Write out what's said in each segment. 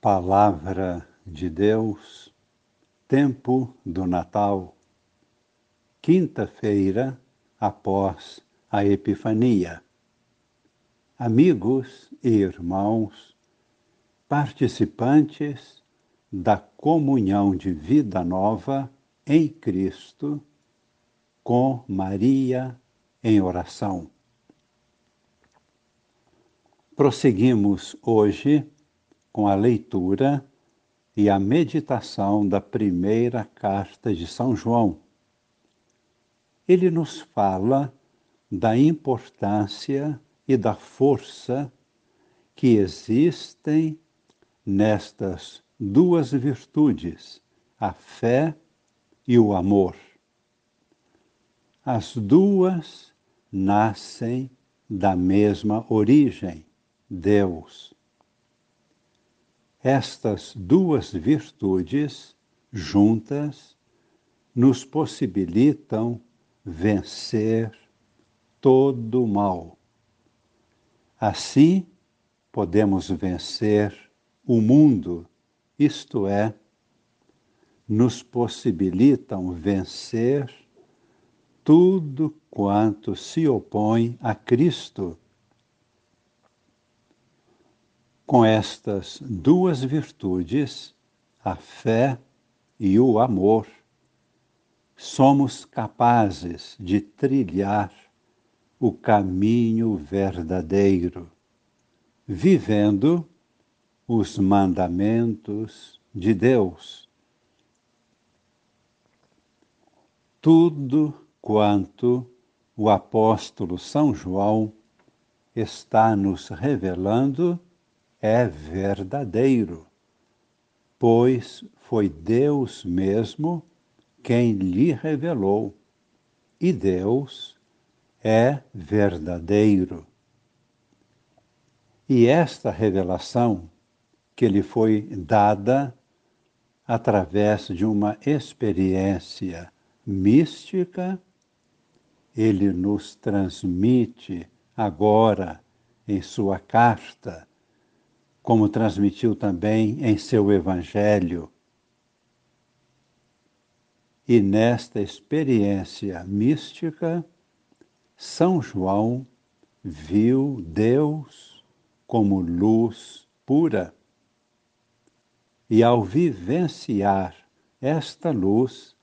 Palavra de Deus, tempo do Natal, quinta-feira após a Epifania. Amigos e irmãos, participantes da comunhão de vida nova em Cristo, com Maria em oração. Prosseguimos hoje com a leitura e a meditação da primeira carta de São João. Ele nos fala da importância e da força que existem nestas duas virtudes, a fé e o amor. As duas nascem da mesma origem, Deus. Estas duas virtudes, juntas, nos possibilitam vencer todo o mal. Assim, podemos vencer o mundo, isto é, nos possibilitam vencer tudo quanto se opõe a Cristo com estas duas virtudes, a fé e o amor, somos capazes de trilhar o caminho verdadeiro, vivendo os mandamentos de Deus. Tudo quanto o apóstolo São João está nos revelando é verdadeiro, pois foi Deus mesmo quem lhe revelou, e Deus é verdadeiro. E esta revelação que lhe foi dada através de uma experiência mística, ele nos transmite agora em sua carta como transmitiu também em seu Evangelho. E nesta experiência mística, São João viu Deus como luz pura. E ao vivenciar esta luz,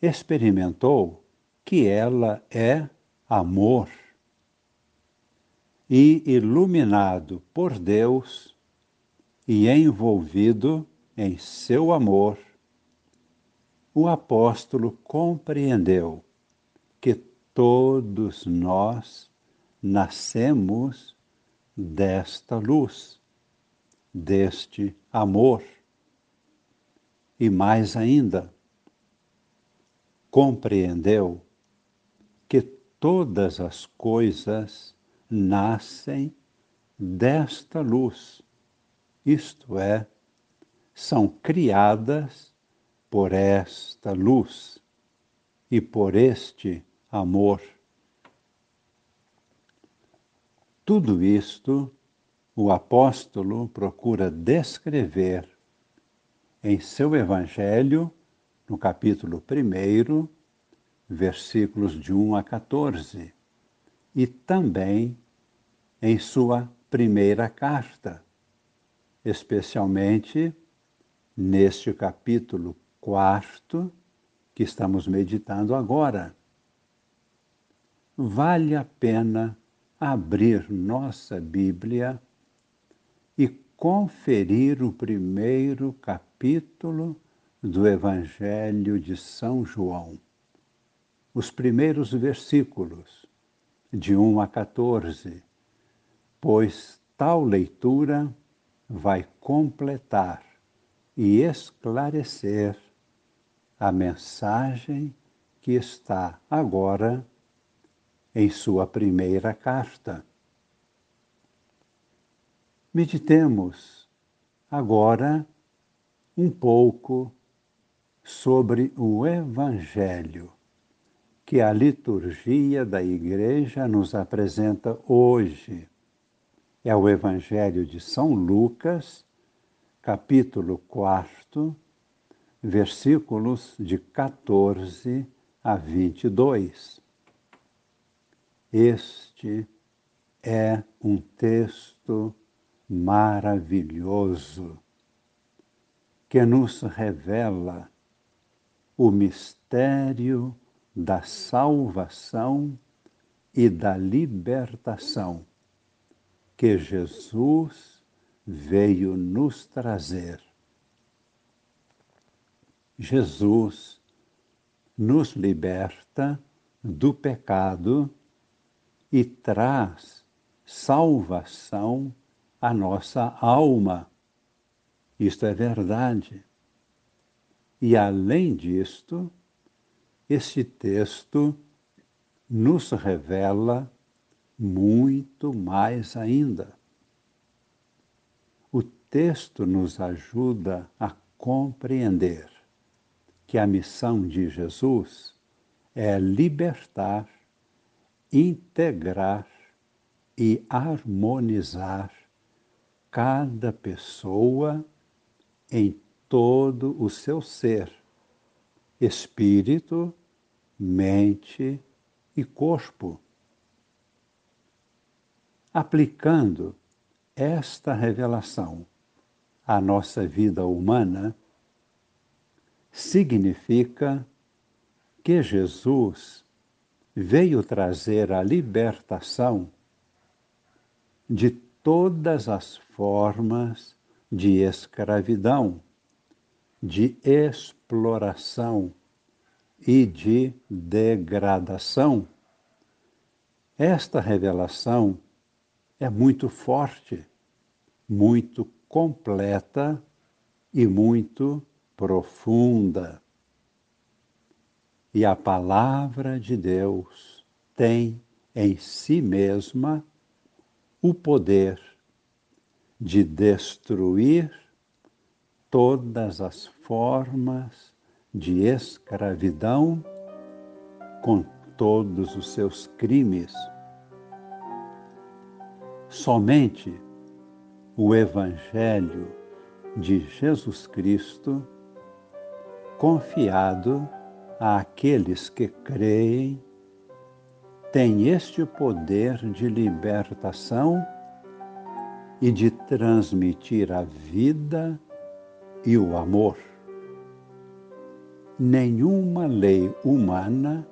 experimentou que ela é amor e iluminado por Deus e envolvido em seu amor, o apóstolo compreendeu que todos nós nascemos desta luz, deste amor. E mais ainda, compreendeu que todas as coisas nascem desta luz, isto é, são criadas por esta luz e por este amor. Tudo isto o apóstolo procura descrever em seu Evangelho, no capítulo 1, versículos de 1 a 14 e também em sua primeira carta, especialmente neste capítulo quarto que estamos meditando agora. Vale a pena abrir nossa Bíblia e conferir o primeiro capítulo do Evangelho de São João, os primeiros versículos de 1 a 14, pois tal leitura vai completar e esclarecer a mensagem que está agora em sua primeira carta. Meditemos agora um pouco sobre o Evangelho que a liturgia da Igreja nos apresenta hoje. É o Evangelho de São Lucas, capítulo 4, versículos de 14 a 22. Este é um texto maravilhoso que nos revela o mistério da salvação e da libertação que Jesus veio nos trazer. Jesus nos liberta do pecado e traz salvação à nossa alma. Isto é verdade. E além disto, este texto nos revela muito mais ainda. O texto nos ajuda a compreender que a missão de Jesus é libertar, integrar e harmonizar cada pessoa em todo o seu ser, espírito, mente e corpo. Aplicando esta revelação à nossa vida humana, significa que Jesus veio trazer a libertação de todas as formas de escravidão, de exploração e de degradação. Esta revelação é muito forte, muito completa e muito profunda. E a palavra de Deus tem em si mesma o poder de destruir todas as formas de escravidão com todos os seus crimes. Somente o Evangelho de Jesus Cristo, confiado àqueles que creem, tem este poder de libertação e de transmitir a vida e o amor. Nenhuma lei humana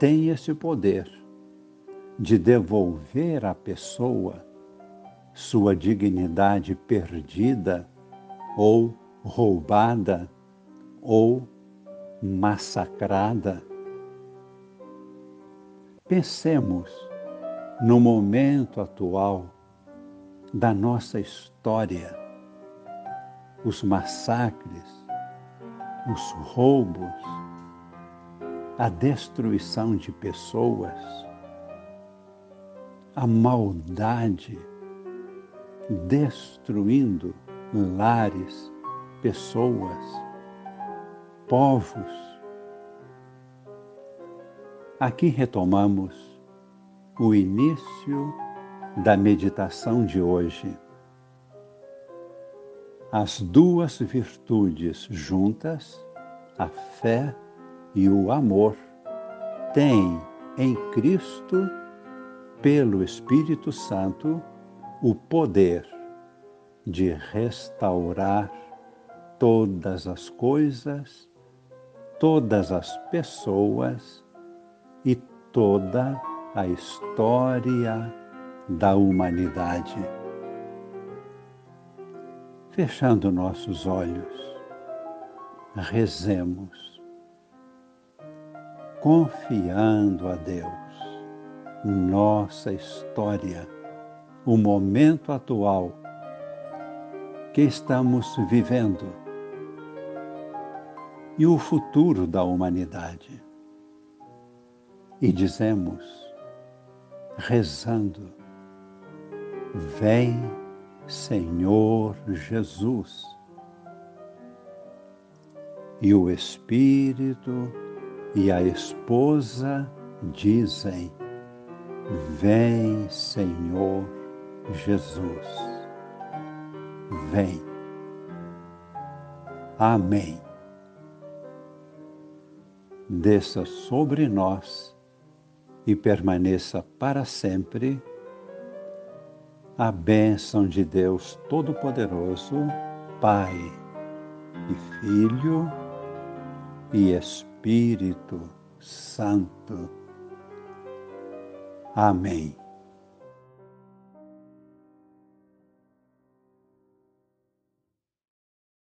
tem esse poder de devolver à pessoa sua dignidade perdida ou roubada ou massacrada. Pensemos no momento atual da nossa história, os massacres, os roubos, a destruição de pessoas, a maldade destruindo lares, pessoas, povos. Aqui retomamos o início da meditação de hoje as duas virtudes juntas, a fé e o amor, têm em Cristo, pelo Espírito Santo, o poder de restaurar todas as coisas, todas as pessoas e toda a história da humanidade fechando nossos olhos, rezemos, confiando a Deus nossa história, o momento atual que estamos vivendo e o futuro da humanidade. E dizemos, rezando, vem Senhor Jesus. E o Espírito e a esposa dizem: Vem, Senhor Jesus. Vem. Amém. Desça sobre nós e permaneça para sempre a bênção de Deus Todo-Poderoso, Pai e Filho e Espírito Santo. Amém.